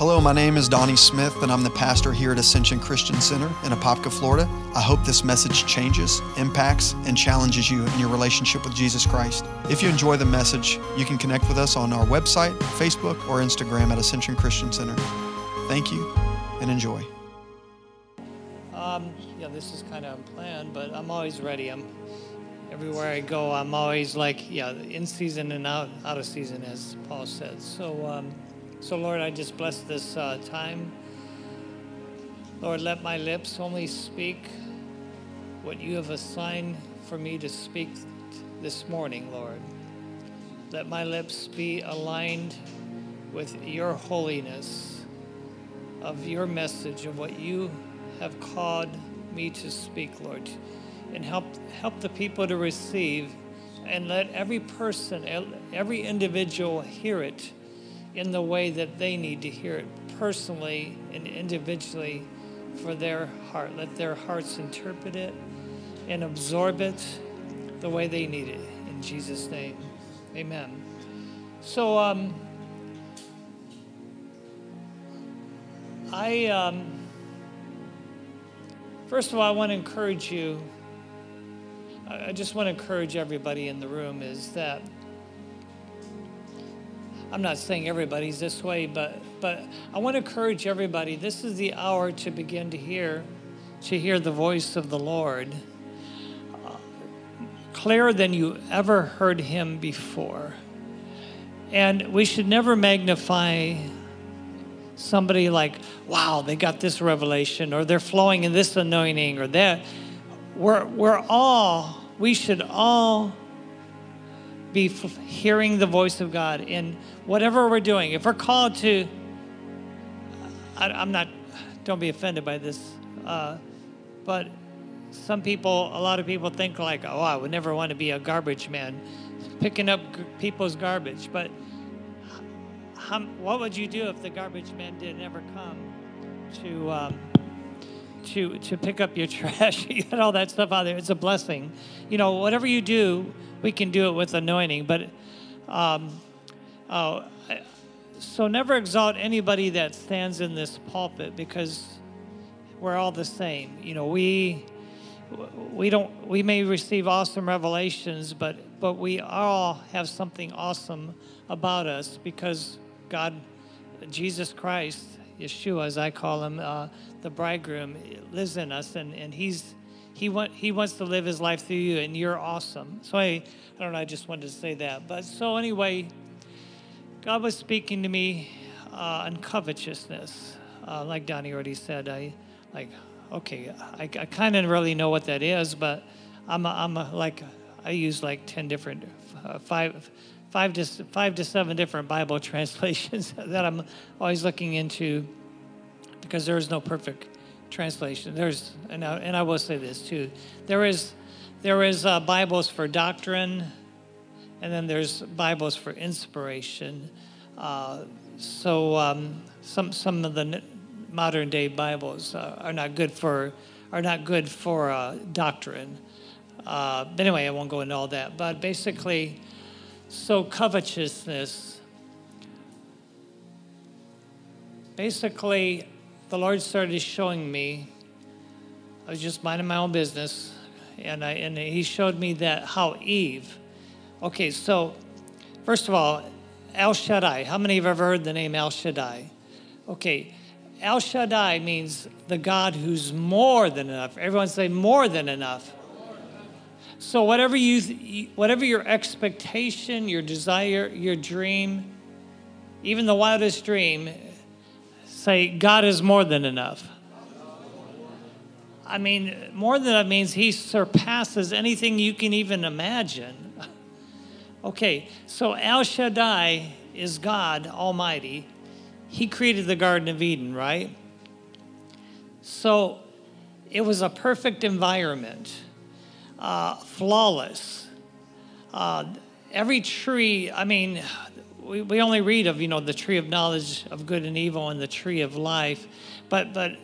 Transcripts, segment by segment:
Hello, my name is Donny Smith, and I'm the pastor here at Ascension Christian Center in Apopka, Florida. I hope this message changes, impacts, and challenges you in your relationship with Jesus Christ. If you enjoy the message, you can connect with us on our website, Facebook, or Instagram at Ascension Christian Center. Thank you and enjoy. Um, yeah, this is kind of unplanned, but I'm always ready. I'm everywhere I go. I'm always like, yeah, in season and out out of season, as Paul said. So. Um, so, Lord, I just bless this uh, time. Lord, let my lips only speak what you have assigned for me to speak this morning, Lord. Let my lips be aligned with your holiness, of your message, of what you have called me to speak, Lord. And help, help the people to receive, and let every person, every individual hear it in the way that they need to hear it personally and individually for their heart. Let their hearts interpret it and absorb it the way they need it. In Jesus' name, amen. So, um, I, um, first of all, I want to encourage you. I just want to encourage everybody in the room is that I'm not saying everybody's this way, but but I want to encourage everybody. This is the hour to begin to hear, to hear the voice of the Lord, uh, clearer than you ever heard Him before. And we should never magnify somebody like, wow, they got this revelation, or they're flowing in this anointing, or that. We're we're all we should all be hearing the voice of God in whatever we're doing. If we're called to, I, am not, don't be offended by this, uh, but some people, a lot of people think like, oh, I would never want to be a garbage man, picking up g- people's garbage. But how, what would you do if the garbage man didn't ever come to? Um, to to pick up your trash, you all that stuff out there. It's a blessing, you know. Whatever you do, we can do it with anointing. But um, uh, so never exalt anybody that stands in this pulpit because we're all the same. You know, we we don't we may receive awesome revelations, but but we all have something awesome about us because God, Jesus Christ, Yeshua, as I call him, uh, the bridegroom, lives in us, and and he's he, want, he wants to live his life through you, and you're awesome. So I, I don't know, I just wanted to say that. But so anyway, God was speaking to me uh, on covetousness. Uh, like Donny already said, I like, okay, I, I kind of really know what that is, but I'm, a, I'm a, like, I use like 10 different, uh, five, five to, five to seven different Bible translations that I'm always looking into because there is no perfect translation. There's, and I, and I will say this too. There is, there is uh, Bibles for doctrine, and then there's Bibles for inspiration. Uh, so um, some some of the modern day Bibles uh, are not good for are not good for uh, doctrine. Uh, but anyway, I won't go into all that. But basically, so covetousness. Basically, the Lord started showing me. I was just minding my own business, and I, and He showed me that how Eve. Okay, so first of all, El Shaddai. How many have ever heard the name El Shaddai? Okay, El Shaddai means the God who's more than enough. Everyone say more than enough. So whatever you, whatever your expectation, your desire, your dream, even the wildest dream, Say, God is more than enough. I mean, more than that means He surpasses anything you can even imagine. Okay, so El Shaddai is God Almighty. He created the Garden of Eden, right? So it was a perfect environment, uh, flawless. Uh, every tree, I mean, we, we only read of, you know, the tree of knowledge of good and evil and the tree of life. But, but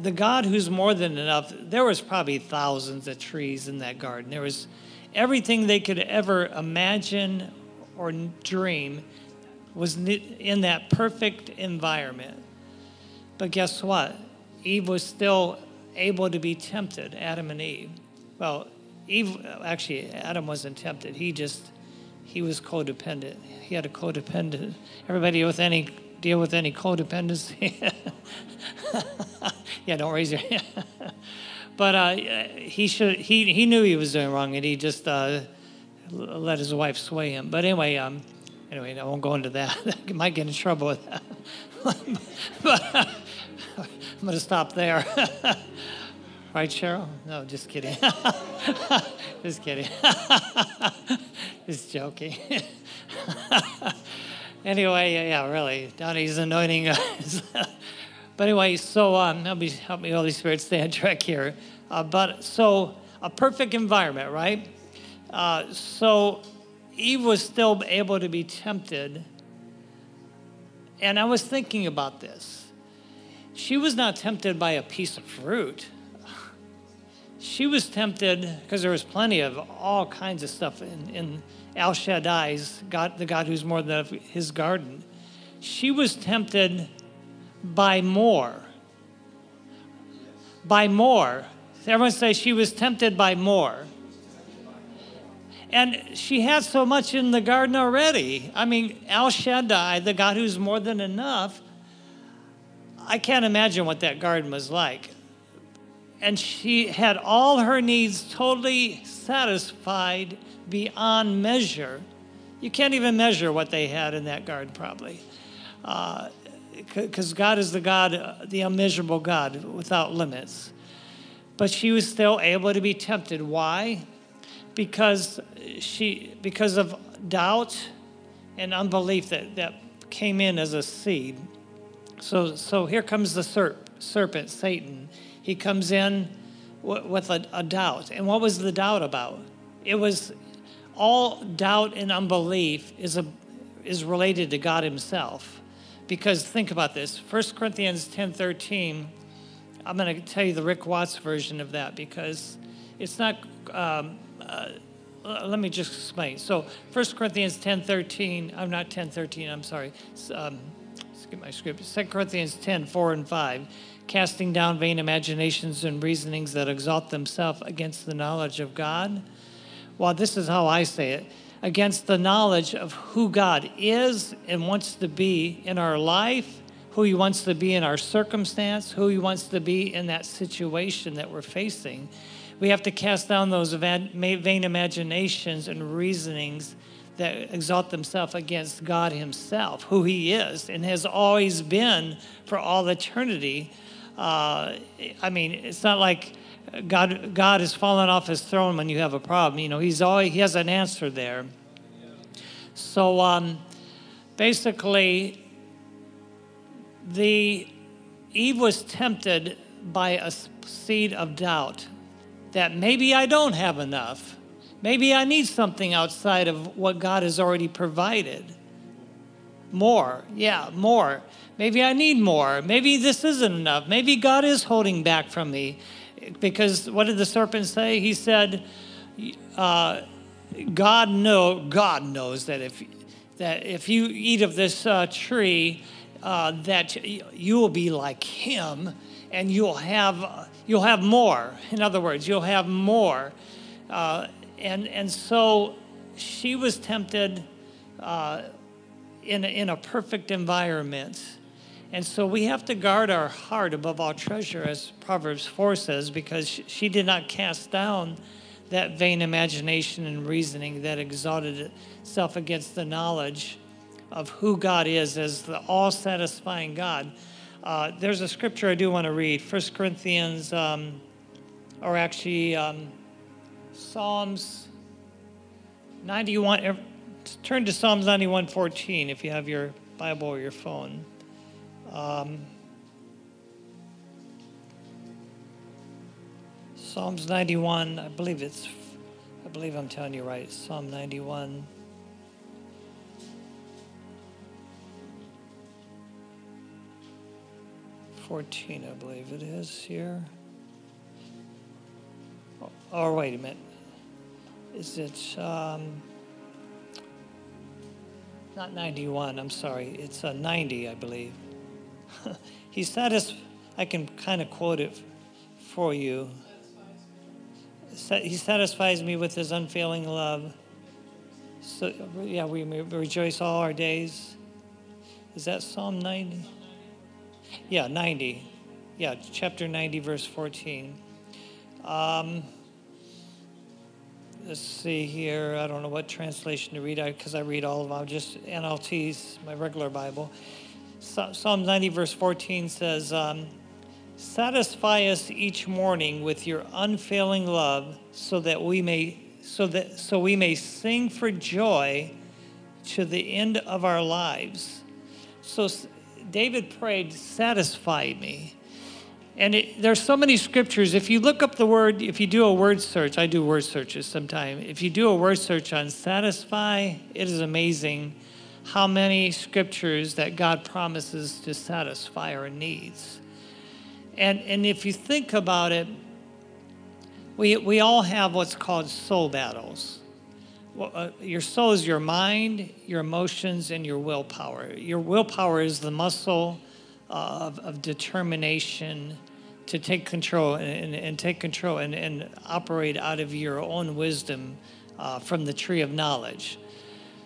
the God who's more than enough, there was probably thousands of trees in that garden. There was everything they could ever imagine or dream was in that perfect environment. But guess what? Eve was still able to be tempted, Adam and Eve. Well, Eve, actually, Adam wasn't tempted. He just, he was codependent. He had a codependent. Everybody with any, deal with any codependency? yeah, don't raise your hand. but uh, he should, he, he knew he was doing wrong and he just uh, let his wife sway him. But anyway, um, anyway, I won't go into that. I might get in trouble with that. but uh, I'm going to stop there. Right, Cheryl? No, just kidding. just kidding. just joking. anyway, yeah, really. Donny's anointing us. but anyway, so um, help me, help me, Holy Spirit, stay on track here. Uh, but so a perfect environment, right? Uh, so Eve was still able to be tempted. And I was thinking about this. She was not tempted by a piece of fruit. She was tempted because there was plenty of all kinds of stuff in, in El Shaddai's, God, the God who's more than his garden. She was tempted by more. By more. Everyone say she was tempted by more. And she had so much in the garden already. I mean, El Shaddai, the God who's more than enough, I can't imagine what that garden was like. And she had all her needs totally satisfied beyond measure. You can't even measure what they had in that garden, probably. Because uh, God is the God, the unmeasurable God without limits. But she was still able to be tempted. Why? because she because of doubt and unbelief that, that came in as a seed. So so here comes the serp, serpent, Satan. He comes in w- with a, a doubt. And what was the doubt about? It was all doubt and unbelief is a is related to God Himself. Because think about this. 1 Corinthians 10 13, I'm going to tell you the Rick Watts version of that because it's not um, uh, let me just explain. So 1 Corinthians 10 13, I'm not 10 13, I'm sorry. Um, skip my script. 2 Corinthians 10 4 and 5. Casting down vain imaginations and reasonings that exalt themselves against the knowledge of God. Well, this is how I say it against the knowledge of who God is and wants to be in our life, who He wants to be in our circumstance, who He wants to be in that situation that we're facing. We have to cast down those vain imaginations and reasonings that exalt themselves against God Himself, who He is and has always been for all eternity. Uh, I mean, it's not like God God has fallen off His throne when you have a problem. You know, He's always He has an answer there. So um, basically, the Eve was tempted by a seed of doubt that maybe I don't have enough. Maybe I need something outside of what God has already provided. More, yeah, more. Maybe I need more. Maybe this isn't enough. Maybe God is holding back from me. Because what did the serpent say? He said, uh, God know God knows that if that if you eat of this uh, tree, uh, that you will be like Him, and you'll have you'll have more. In other words, you'll have more. Uh, and, and so she was tempted uh, in, in a perfect environment. And so we have to guard our heart above all treasure, as Proverbs 4 says, because she did not cast down that vain imagination and reasoning that exalted itself against the knowledge of who God is as the all satisfying God. Uh, there's a scripture I do want to read, 1 Corinthians, um, or actually um, Psalms 91. Er, turn to Psalms 91:14 if you have your Bible or your phone. Um, Psalms 91, I believe it's, I believe I'm telling you right, Psalm 91. 14, I believe it is here. Oh, oh wait a minute. Is it um, not 91, I'm sorry. It's uh, 90, I believe. he satisfies, I can kind of quote it for you. He satisfies me with his unfailing love. So, yeah, we rejoice all our days. Is that Psalm 90? Yeah, 90. Yeah, chapter 90, verse 14. Um, let's see here. I don't know what translation to read because I read all of them. Just NLT's, my regular Bible. Psalm 90, verse 14 says, um, Satisfy us each morning with your unfailing love, so that we may so that so we may sing for joy to the end of our lives. So David prayed, "Satisfy me." And it, there's so many scriptures. If you look up the word, if you do a word search, I do word searches sometimes. If you do a word search on satisfy, it is amazing how many scriptures that God promises to satisfy our needs. And, and if you think about it, we, we all have what's called soul battles. Well, uh, your soul is your mind, your emotions, and your willpower. Your willpower is the muscle uh, of, of determination to take control and, and take control and, and operate out of your own wisdom uh, from the tree of knowledge.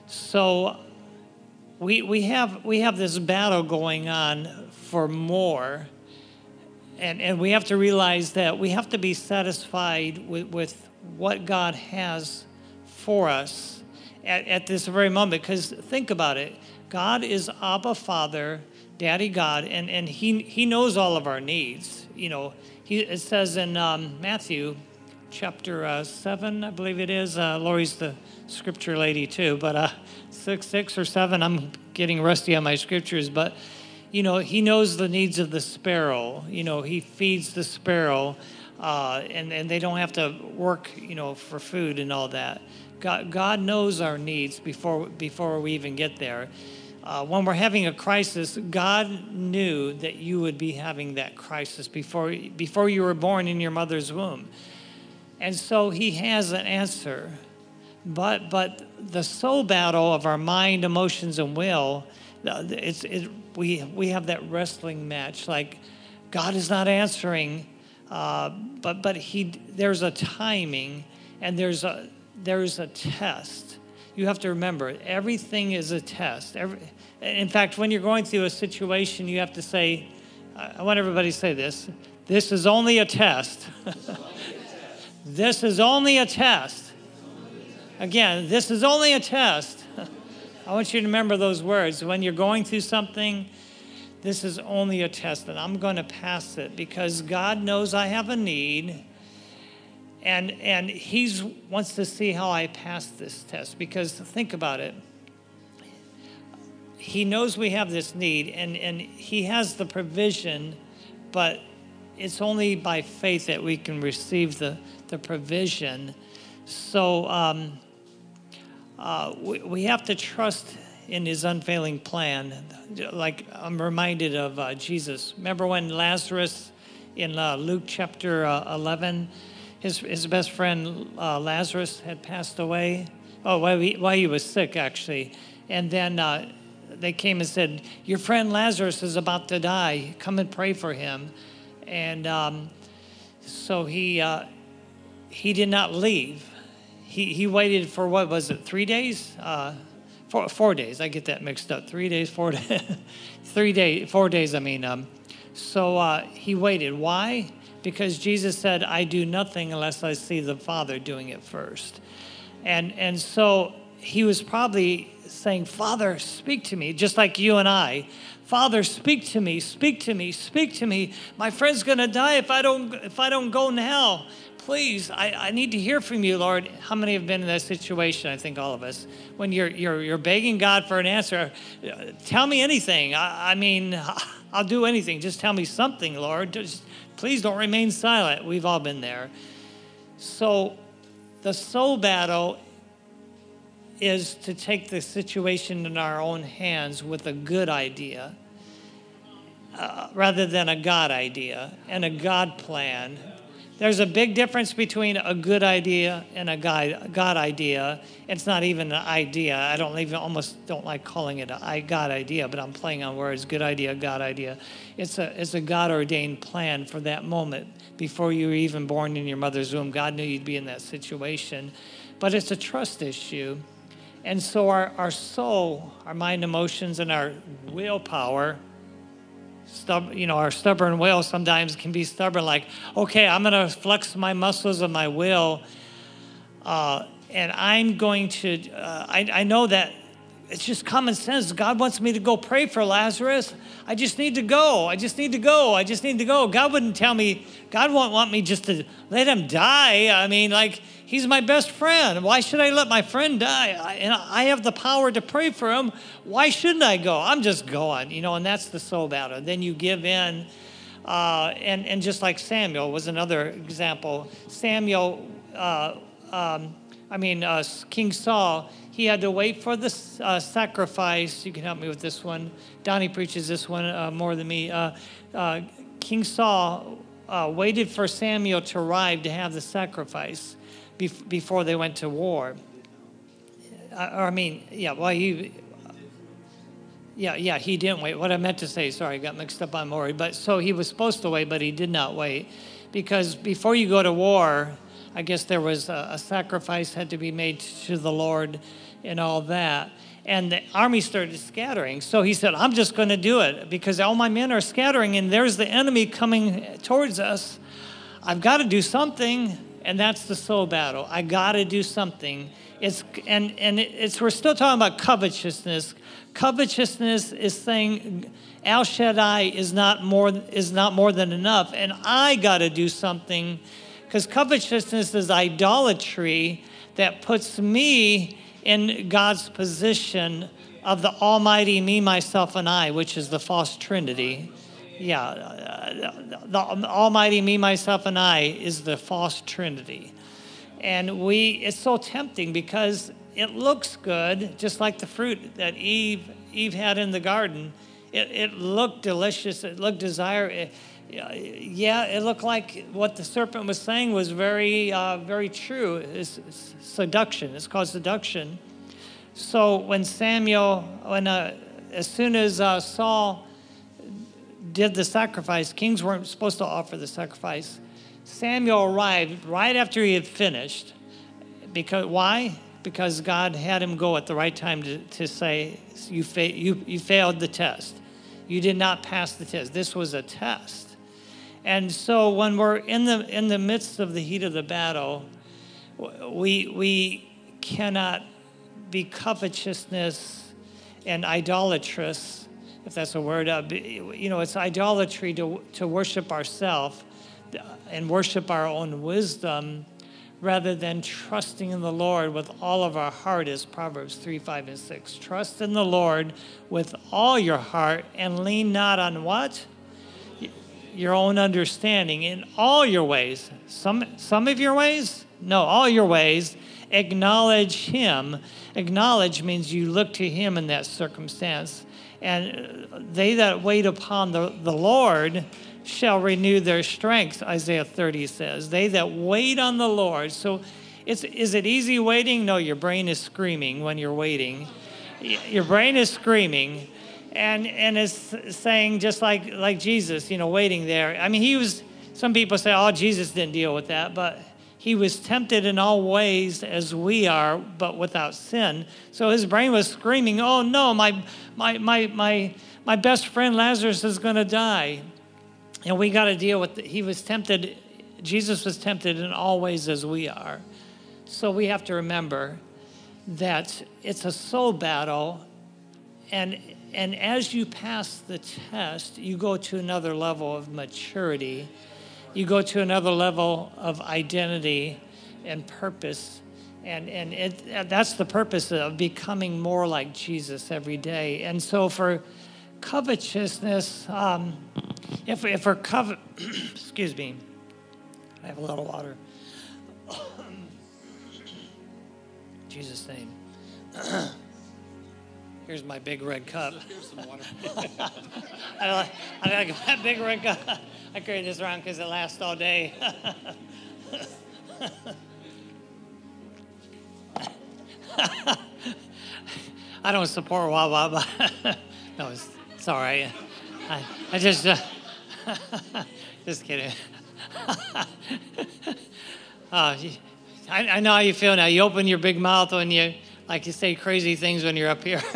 So we, we, have, we have this battle going on for more. And, and we have to realize that we have to be satisfied with, with what God has for us at, at this very moment. Because think about it God is Abba Father, Daddy God, and, and he, he knows all of our needs you know, he, it says in um, Matthew chapter uh, 7, I believe it is. Uh, Lori's the scripture lady too, but uh, 6, 6 or 7, I'm getting rusty on my scriptures, but you know, he knows the needs of the sparrow. You know, he feeds the sparrow, uh, and, and they don't have to work, you know, for food and all that. God, God knows our needs before, before we even get there uh, when we're having a crisis, God knew that you would be having that crisis before, before you were born in your mother's womb. And so He has an answer. But, but the soul battle of our mind, emotions, and will, it's, it, we, we have that wrestling match. Like, God is not answering, uh, but, but he, there's a timing and there's a, there's a test you have to remember everything is a test. Every, in fact, when you're going through a situation, you have to say, I want everybody to say this this is only a test. this is only a test. Again, this is only a test. I want you to remember those words. When you're going through something, this is only a test, and I'm going to pass it because God knows I have a need and, and he wants to see how I pass this test because think about it. He knows we have this need and, and he has the provision, but it's only by faith that we can receive the, the provision. So um, uh, we, we have to trust in his unfailing plan. Like I'm reminded of uh, Jesus. Remember when Lazarus in uh, Luke chapter uh, 11? his, his best friend uh, Lazarus had passed away. Oh, while he, while he was sick, actually. And then uh, they came and said, Your friend Lazarus is about to die. Come and pray for him. And um, so he, uh, he did not leave. He, he waited for what was it, three days? Uh, four, four days. I get that mixed up. Three days, four days. three days, four days, I mean. Um, so uh, he waited. Why? because Jesus said, I do nothing unless I see the Father doing it first. And, and so he was probably saying, Father, speak to me, just like you and I. Father, speak to me, speak to me, speak to me. My friend's gonna die if I don't if I don't go now. Please, I, I need to hear from you, Lord. How many have been in that situation? I think all of us. When you're you're you're begging God for an answer, uh, tell me anything. I, I mean, I'll do anything. Just tell me something, Lord. Just Please don't remain silent. We've all been there. So, the soul battle is to take the situation in our own hands with a good idea uh, rather than a God idea and a God plan. there's a big difference between a good idea and a God, God idea. It's not even an idea. I don't even almost don't like calling it a God idea, but I'm playing on words. Good idea, God idea. It's a it's a God ordained plan for that moment before you were even born in your mother's womb. God knew you'd be in that situation, but it's a trust issue. And so our, our soul, our mind, emotions, and our willpower stub, you know, our stubborn will sometimes can be stubborn, like, okay, I'm going to flex my muscles of my will, uh, and I'm going to, uh, I, I know that it's just common sense. God wants me to go pray for Lazarus. I just need to go. I just need to go. I just need to go. God wouldn't tell me, God won't want me just to let him die. I mean, like, He's my best friend. Why should I let my friend die? I, and I have the power to pray for him. Why shouldn't I go? I'm just going, you know, and that's the soul battle. Then you give in. Uh, and, and just like Samuel was another example. Samuel, uh, um, I mean, uh, King Saul, he had to wait for the uh, sacrifice. You can help me with this one. Donny preaches this one uh, more than me. Uh, King Saul waited for Samuel to arrive to have the sacrifice before they went to war. I, I mean, yeah, well, he, yeah, yeah, he didn't wait. What I meant to say, sorry, I got mixed up on Maury. But so he was supposed to wait, but he did not wait. Because before you go to war, I guess there was a, a sacrifice had to be made to the Lord and all that. And the army started scattering. So he said, I'm just going to do it because all my men are scattering and there's the enemy coming towards us. I've got to do something and that's the soul battle. I got to do something. It's and and it's we're still talking about covetousness. Covetousness is saying El Shaddai is not more is not more than enough, and I got to do something, because covetousness is idolatry that puts me in God's position of the Almighty, me, myself, and I, which is the false Trinity yeah, the Almighty, me, myself, and I is the false Trinity. And we, it's so tempting because it looks good, just like the fruit that Eve, Eve had in the garden. It, it looked delicious. It looked desirable. Yeah, it looked like what the serpent was saying was very, uh, very true. It's, it's, seduction. It's called seduction. So when Samuel, when uh, as soon as uh, Saul did the sacrifice. Kings weren't supposed to offer the sacrifice. Samuel arrived right after he had finished. Because why? Because God had him go at the right time to, to say, you, fa- you, you failed the test. You did not pass the test. This was a test. And so when we're in the, in the midst of the heat of the battle, we, we cannot be covetousness and idolatrous if that's a word. Uh, you know, it's idolatry to, to worship ourselves and worship our own wisdom rather than trusting in the Lord with all of our heart, as Proverbs 3, 5, and 6. Trust in the Lord with all your heart and lean not on what? Your own understanding in all your ways. Some, some of your ways? No, all your ways. Acknowledge Him. Acknowledge means you look to Him in that circumstance and they that wait upon the, the Lord shall renew their strength, Isaiah 30 says. They that wait on the Lord. So it's, is it easy waiting? No, your brain is screaming when you're waiting. Your brain is screaming and, and is saying, just like, like Jesus, you know, waiting there. I mean, he was, some people say, oh, Jesus didn't deal with that, but he was tempted in all ways as we are, but without sin. So his brain was screaming, Oh no, my, my, my, my, my best friend Lazarus is going to die. And we got to deal with it. He was tempted, Jesus was tempted in all ways as we are. So we have to remember that it's a soul battle. And, and as you pass the test, you go to another level of maturity you go to another level of identity and purpose. And, and it, that's the purpose of becoming more like Jesus every day. And so for covetousness, um, if, if we're covet, excuse me, I have a little water. Jesus' name. Here's my big red cup. Here's some water. I like, I like that big red cup. I carry this around because it lasts all day. I don't support Wawa, but no, it's, it's all right. I, I just, uh, just kidding. uh, I, I know how you feel now. You open your big mouth when you, like, you say crazy things when you're up here.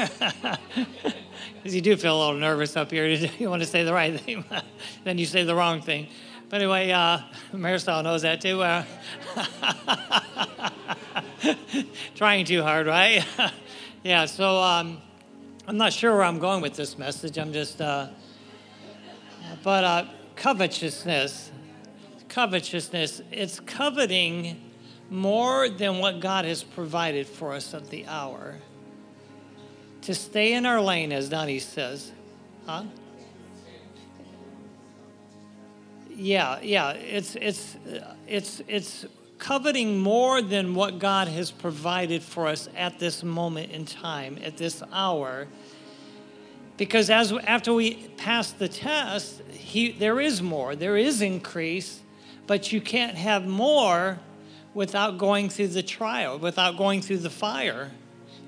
Because you do feel a little nervous up here. You want to say the right thing, then you say the wrong thing. But anyway, uh, Marisol knows that too. Uh, trying too hard, right? yeah, so um, I'm not sure where I'm going with this message. I'm just, uh, but uh, covetousness, covetousness, it's coveting more than what God has provided for us at the hour. To stay in our lane, as Donny says. Huh? Yeah, yeah. It's, it's, it's, it's coveting more than what God has provided for us at this moment in time, at this hour. Because as after we pass the test, he, there is more, there is increase, but you can't have more without going through the trial, without going through the fire.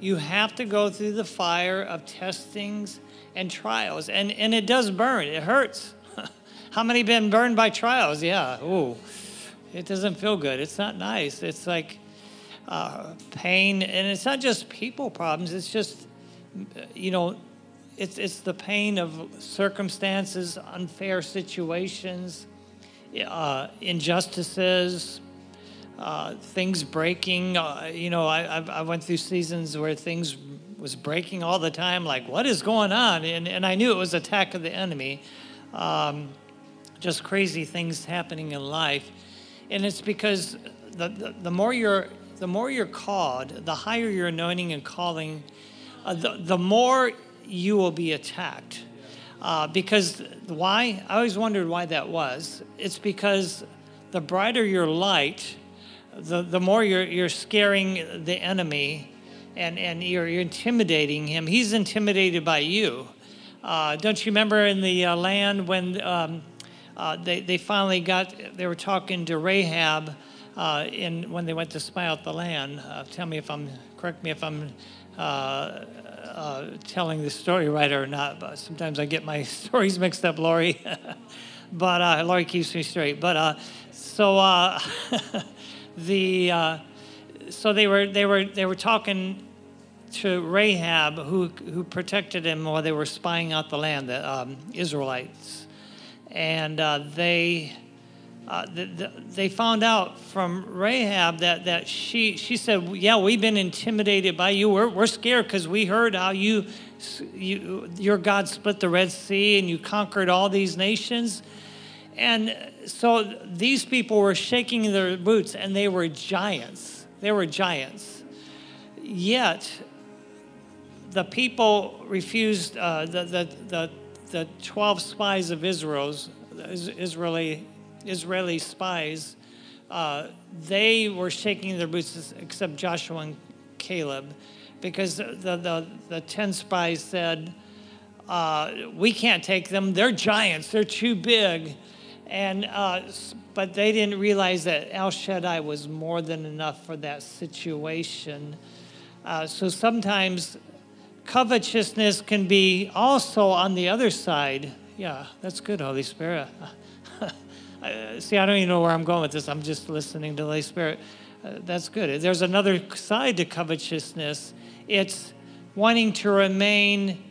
You have to go through the fire of testings and trials. And, and it does burn, it hurts. How many been burned by trials? Yeah. Ooh it doesn't feel good. It's not nice. It's like uh, pain, and it's not just people problems. It's just, you know, it's it's the pain of circumstances, unfair situations, uh, injustices, uh, things breaking. Uh, you know, I I went through seasons where things was breaking all the time. Like, what is going on? And and I knew it was attack of the enemy. Um, just crazy things happening in life and it's because the, the, the, more you're the more you're called, the higher your anointing and calling, uh, the, the more you will be attacked. Uh, because why? I always wondered why that was. It's because the brighter your light, the, the more you're, you're scaring the enemy and, and you're, you're intimidating him. He's intimidated by you. Uh, don't you remember in the uh, land when um, uh, they, they finally got, they were talking to Rahab uh, in, when they went to spy out the land. Uh, tell me if I'm, correct me if I'm uh, telling the story right or not. But sometimes I get my stories mixed up, Lori. but Lori keeps me straight. But so the, so they were, they were, they were talking to Rahab, who, who protected him while they were spying out the land, the um, Israelites and uh, they uh, the, the, they found out from Rahab that, that she, she said, Yeah, we've been intimidated by you. We're, we're scared because we heard how you, you, your God split the Red Sea and you conquered all these nations. And so these people were shaking their boots and they were giants. They were giants. Yet, the people refused, uh, the, the, the the 12 spies of Israel's, Israeli, Israeli spies, uh, they were shaking their boots except Joshua and Caleb because the, the, the 10 spies said, uh, We can't take them. They're giants, they're too big. And, uh, but they didn't realize that El Shaddai was more than enough for that situation. Uh, so sometimes covetousness can be also on the other side. Yeah, that's good, Holy Spirit. See, I don't even know where I'm going with this. I'm just listening to the Holy Spirit. Uh, that's good. There's another side to covetousness. It's wanting to remain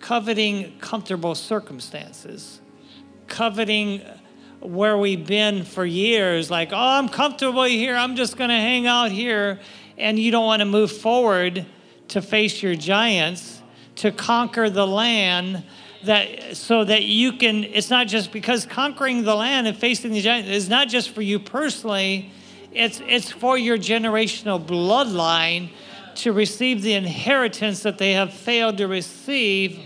coveting comfortable circumstances, coveting where we've been for years, like, oh, I'm comfortable here, I'm just going to hang out here, and you don't want to move forward to face your giants, to conquer the land that so that you can it's not just because conquering the land and facing the giants is not just for you personally it's it's for your generational bloodline to receive the inheritance that they have failed to receive.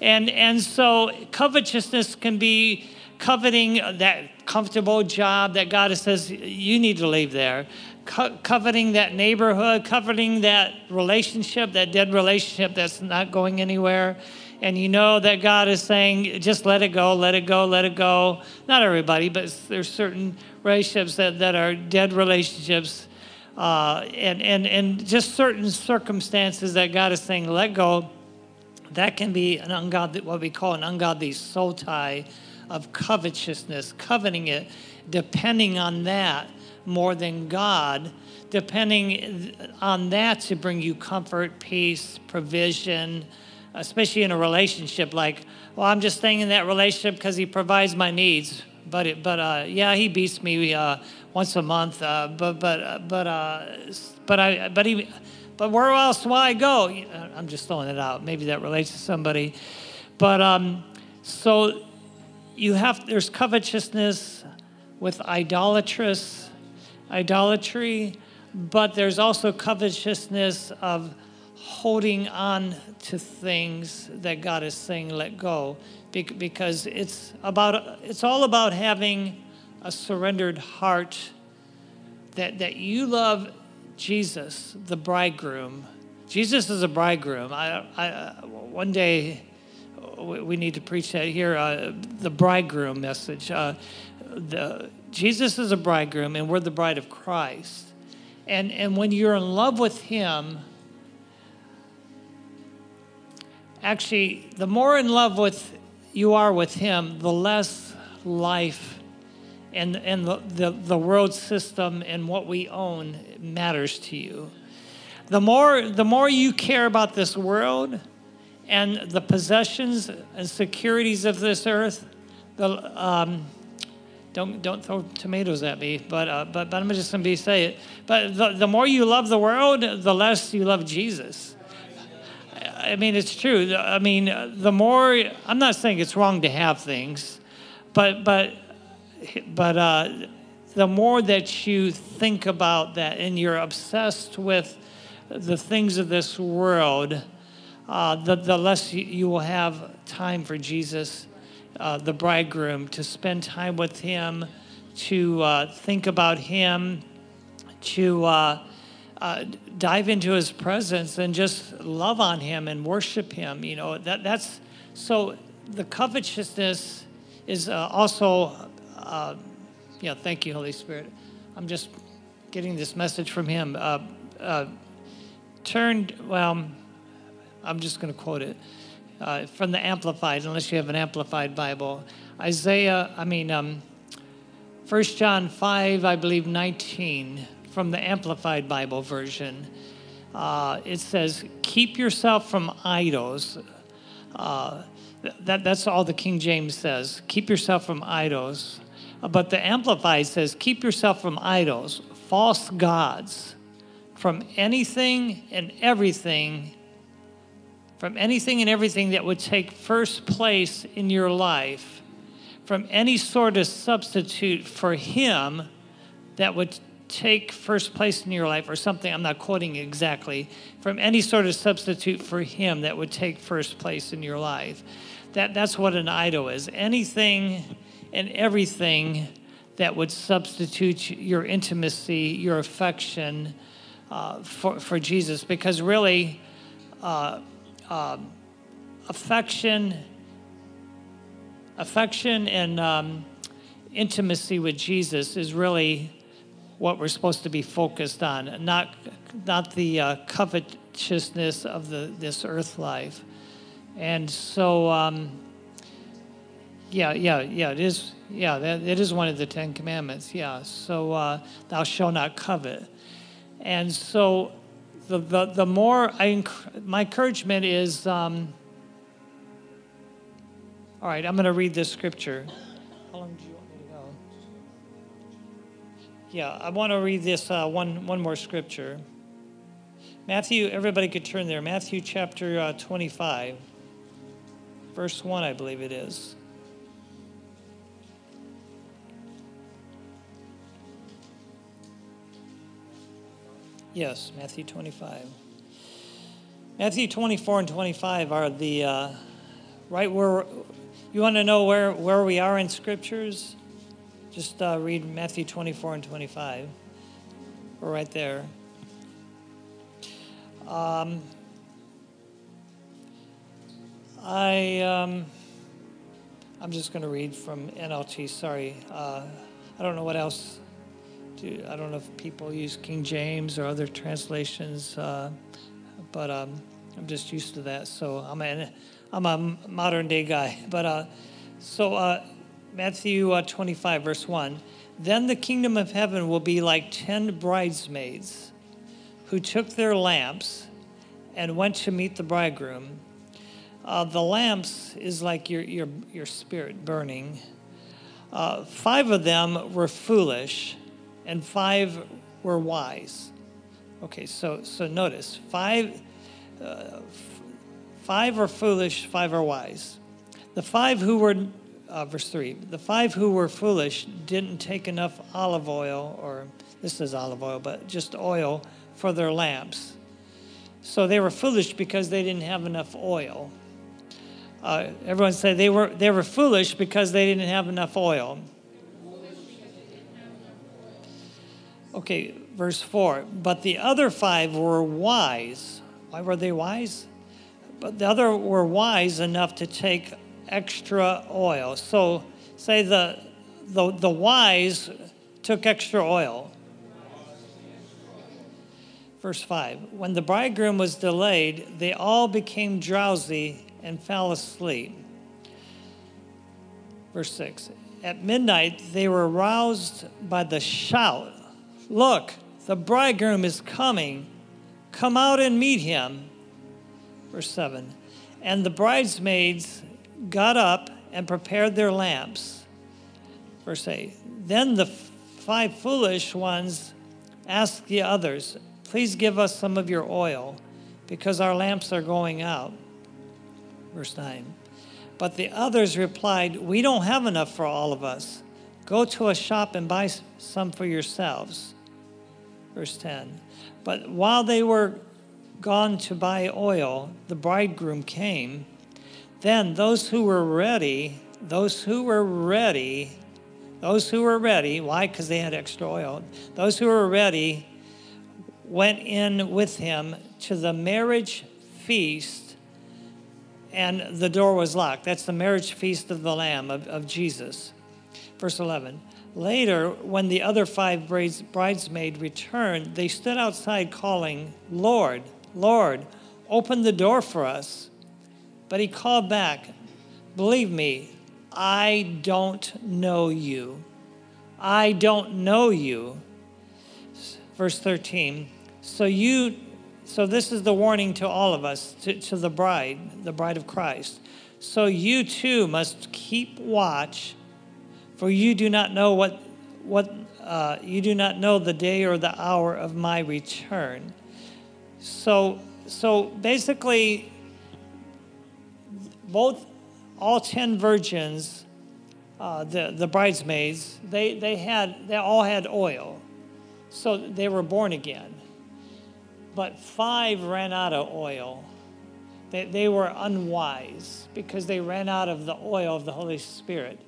And and so covetousness can be coveting that comfortable job that God says you need to leave there co- coveting that neighborhood, coveting that relationship, that dead relationship that's not going anywhere. And you know that God is saying, just let it go, let it go, let it go. Not everybody, but there's certain relationships that, that are dead relationships. Uh, and, and, and just certain circumstances that God is saying, let go. That can be an ungodly, what we call an ungodly soul tie of covetousness, coveting it, depending on that more than God, depending on that to bring you comfort, peace, provision, especially in a relationship like, well, I'm just staying in that relationship because he provides my needs. But, it, but uh, yeah, he beats me uh, once a month. Uh, but but but uh, but I but he but where else will I go? I'm just throwing it out. Maybe that relates to somebody. But um, so you have there's covetousness with idolatrous idolatry, but there's also covetousness of holding on to things that God is saying let go. Because it's about it's all about having a surrendered heart that that you love Jesus the bridegroom. Jesus is a bridegroom. I, I one day we need to preach that here uh, the bridegroom message uh, the Jesus is a bridegroom and we're the bride of Christ and and when you're in love with him actually, the more in love with you are with Him, the less life and, and the, the, the world system and what we own matters to you. The more, the more you care about this world and the possessions and securities of this earth, the, um, don't, don't throw tomatoes at me, but, uh, but, but I'm just going to be say it. But the, the more you love the world, the less you love Jesus. I mean, it's true. I mean, the more I'm not saying it's wrong to have things, but but but uh, the more that you think about that and you're obsessed with the things of this world, uh, the the less you, will have time for Jesus, uh, the bridegroom, to spend time with Him, to uh, think about Him, to uh, uh, dive into his presence and just love on him and worship him. You know, that, that's so the covetousness is uh, also, yeah, thank you, Holy Spirit. I'm just getting this message from him. Turned, well, I'm just going to quote it uh, from the Amplified, unless you have an Amplified Bible. Isaiah, I mean, um, 1 John 5, I believe 19 from the Amplified Bible version. Uh, it says, Keep yourself from idols. Uh, that, that's all the King James says. Keep yourself from idols. Uh, but the Amplified says, Keep yourself from idols, false gods, from anything and everything, from anything and everything that would take first place in your life, from any sort of substitute for Him that would take first place in your life or something, I'm not quoting exactly, from any sort of substitute for Him that would take first place in your life. That, that's what an idol is. Anything and everything that would substitute your intimacy, your affection uh, for, for Jesus. Because really, uh, uh, affection, affection and um, intimacy with Jesus is really what we're supposed to be focused on, not, not the uh, covetousness of the, this earth life. And so, um, yeah, yeah, yeah, it is. Yeah, that, it is one of the Ten Commandments. Yeah. So, uh, thou shalt not covet. And so, the, the, the more I, my encouragement is, um, all right, I'm going to read this scripture. How long do you want me to go? yeah, I want to read this uh, one, one more scripture. Matthew, everybody could turn there. Matthew chapter uh, 25, verse 1, I believe it is. Yes, Matthew 25. Matthew 24 and 25 are the uh, right where you want to know where, where we are in scriptures? Just uh, read Matthew 24 and 25. We're right there. Um, I, um, I'm just going to read from NLT, sorry. Uh, I don't know what else. Do, I don't know if people use King James or other translations, uh, but um, I'm just used to that. So I'm a, I'm a modern day guy. But uh, so uh, Matthew uh, 25, verse 1. Then the kingdom of heaven will be like ten bridesmaids who took their lamps and went to meet the bridegroom. Uh, the lamps is like your, your, your spirit burning. Uh, five of them were foolish, and five were wise. Okay, so, so notice five, uh, f- five are foolish, five are wise. The five who were uh, verse 3 the five who were foolish didn't take enough olive oil, or this is olive oil, but just oil for their lamps. So they were foolish because they didn't have enough oil. Uh, everyone said they were, they were foolish because they didn't have enough oil. Okay, verse 4. But the other five were wise. Why were they wise? But the other were wise enough to take extra oil. So say the, the, the wise took extra oil. Verse 5 When the bridegroom was delayed, they all became drowsy and fell asleep. Verse 6 At midnight, they were roused by the shout Look, the bridegroom is coming. Come out and meet him. Verse 7 And the bridesmaids got up and prepared their lamps. Verse 8 Then the five foolish ones asked the others, Please give us some of your oil, because our lamps are going out. Verse 9 But the others replied, We don't have enough for all of us. Go to a shop and buy some for yourselves. Verse 10 But while they were gone to buy oil, the bridegroom came then those who were ready, those who were ready, those who were ready, why? Because they had extra oil. Those who were ready went in with him to the marriage feast, and the door was locked. That's the marriage feast of the Lamb, of, of Jesus. Verse 11. Later, when the other five bridesmaids returned, they stood outside calling, Lord, Lord, open the door for us. But he called back, Believe me, I don't know you. I don't know you. Verse 13. So you so this is the warning to all of us, to, to the bride, the bride of Christ. So you too must keep watch, for you do not know what what uh, you do not know the day or the hour of my return. So so basically, both all 10 virgins uh, the, the bridesmaids they, they had they all had oil. So they were born again. But five ran out of oil. They, they were unwise because they ran out of the oil of the holy spirit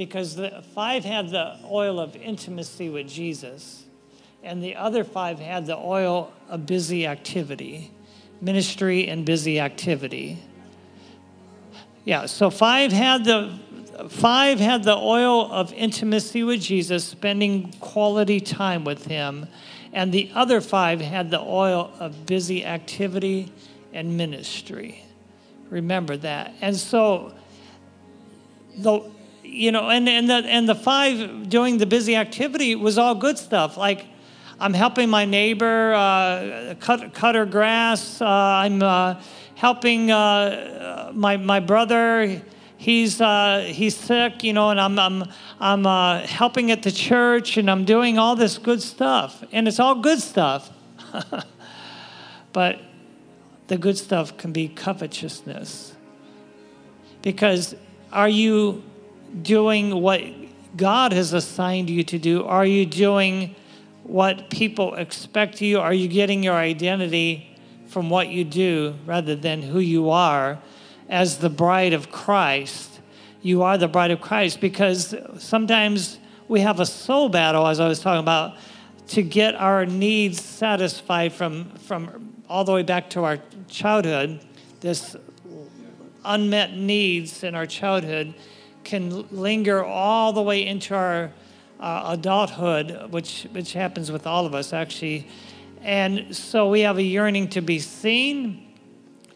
because the five had the oil of intimacy with jesus and the other five had the oil of busy activity ministry and busy activity yeah, so five had the five had the oil of intimacy with Jesus, spending quality time with him, and the other five had the oil of busy activity and ministry. Remember that. And so the you know, and, and the and the five doing the busy activity was all good stuff. Like I'm helping my neighbor uh, cut cut her grass. Uh, I'm uh, helping uh, my, my brother. He's, uh, he's sick, you know, and I'm, I'm, I'm uh, helping at the church and I'm doing all this good stuff. And it's all good stuff. but the good stuff can be covetousness. Because are you doing what God has assigned you to do? Are you doing what people expect you? Are you getting your identity from what you do rather than who you are as the bride of Christ. You are the bride of Christ because sometimes we have a soul battle, as I was talking about, to get our needs satisfied from, from all the way back to our childhood, this unmet needs in our childhood can linger all the way into our uh, adulthood, which, which happens with all of us actually. And so we have a yearning to be seen,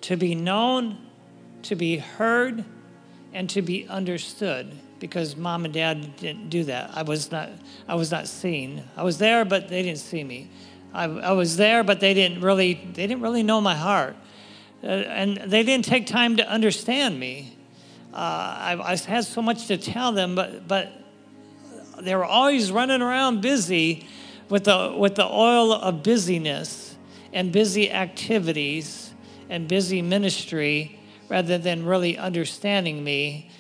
to be known, to be heard, and to be understood because mom and dad didn't do that. I was not, I was not seen. I was there, but they didn't see me. I, I was there, but they didn't really, they didn't really know my heart. Uh, and they didn't take time to understand me. Uh, I, I, had so much to tell them, but, but they were always running around busy with the, with the oil of busyness and busy activities and busy ministry rather than really understanding me.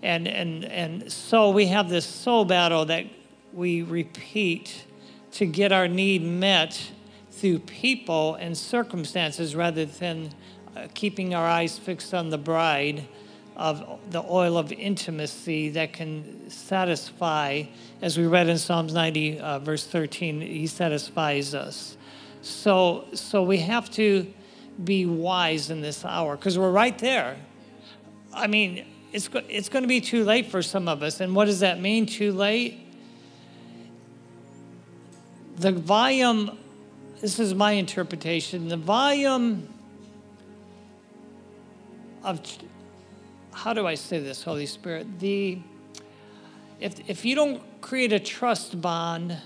And, and, and so we have this soul battle that we repeat to get our need met through people and circumstances rather than uh, keeping our eyes fixed on the bride of the oil of intimacy that can satisfy, as we read in Psalms 90, uh, verse 13, He satisfies us. So, so we have to be wise in this hour because we're right there. I mean, it's, it's going to be too late for some of us. And what does that mean, too late? The volume, this is my interpretation, the volume of how do I say this, Holy Spirit? The if if you don't create a trust bond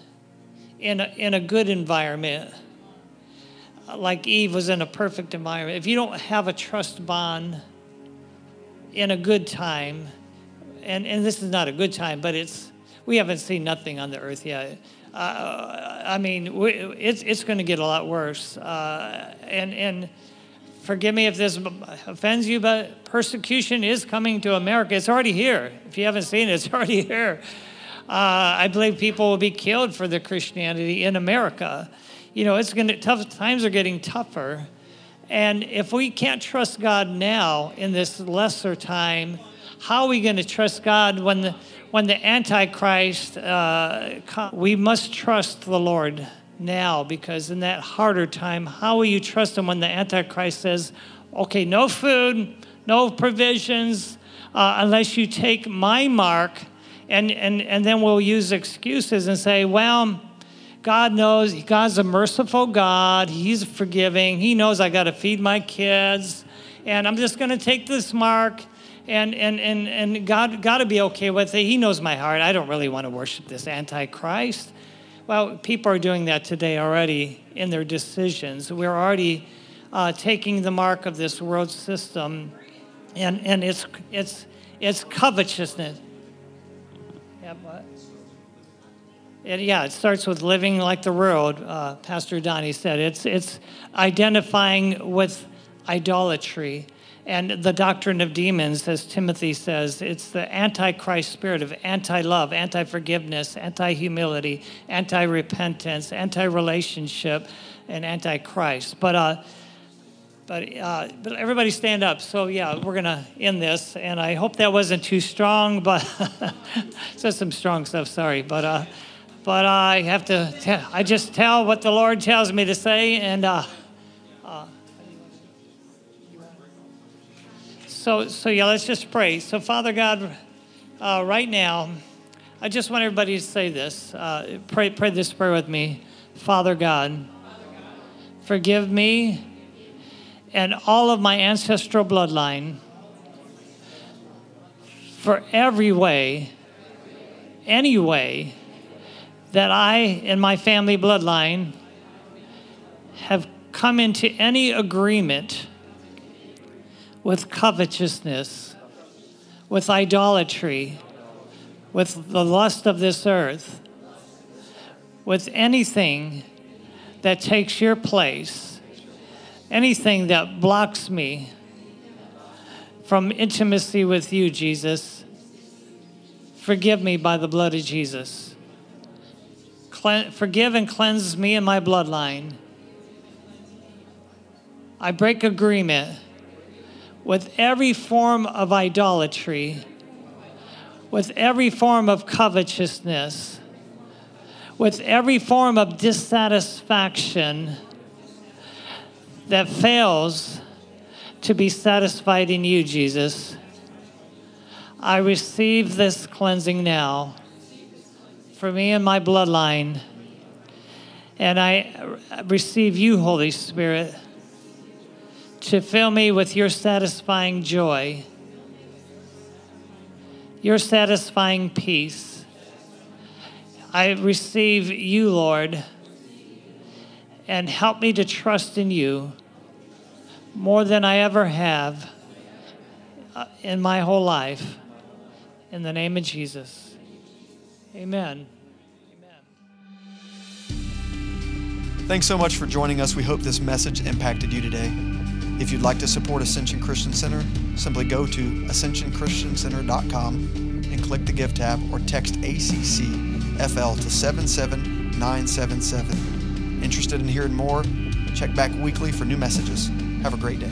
in a, in a good environment, like Eve was in a perfect environment, if you don't have a trust bond in a good time, and, and this is not a good time, but it's we haven't seen nothing on the earth yet. Uh, I mean, we, it's it's going to get a lot worse, uh, and and forgive me if this offends you, but persecution is coming to America. It's already here. If you haven't seen it, it's already here. Uh, I believe people will be killed for their Christianity in America. You know, it's going to tough times are getting tougher, and if we can't trust God now in this lesser time, how are we going to trust God when the when the Antichrist? Uh, we must trust the Lord now because in that harder time, how will you trust him when the Antichrist says, okay, no food, no provisions, uh, unless you take my mark? And, and, and then we'll use excuses and say, well, God knows, God's a merciful God. He's forgiving. He knows I got to feed my kids. And I'm just going to take this mark and and and and God got to be okay with it. He knows my heart. I don't really want to worship this antichrist. Well, people are doing that today already in their decisions. We're already uh, taking the mark of this world system, and, and it's, it's, it's covetousness. Yeah, what? It, yeah, it starts with living like the world, uh, Pastor Donny said. It's, it's identifying with idolatry and the doctrine of demons, as Timothy says, it's the antichrist spirit of anti love, anti forgiveness, anti humility, anti repentance, anti relationship, and anti Christ. But, uh, but, uh, but everybody stand up. So, yeah, we're going to end this. And I hope that wasn't too strong, but said some strong stuff, sorry. But, uh, but I have to, tell, I just tell what the Lord tells me to say. And, uh, So, so yeah, let's just pray. So, Father God, uh, right now, I just want everybody to say this. Uh, pray, pray this prayer with me. Father God, forgive me and all of my ancestral bloodline for every way, any way that I and my family bloodline have come into any agreement with covetousness, with idolatry, with the lust of this earth, with anything that takes your place, anything that blocks me from intimacy with you, Jesus. Forgive me by the blood of Jesus. Cle- forgive and cleanse me and my bloodline. I break agreement with every form of idolatry, with every form of covetousness, with every form of dissatisfaction that fails to be satisfied in you, Jesus. I receive this cleansing now for me and my bloodline. And I receive you, Holy Spirit, to fill me with your satisfying joy, your satisfying peace. I receive you, Lord, and help me to trust in you more than I ever have uh, in my whole life. In the name of Jesus. Amen. Thanks so much for joining us. We hope this message impacted you today. If you'd like to support Ascension Christian Center, simply go to ascensionchristiancenter.com and click the Give tab or text ACCFL to 77977. Interested in hearing more? Check back weekly for new messages. Have a great day.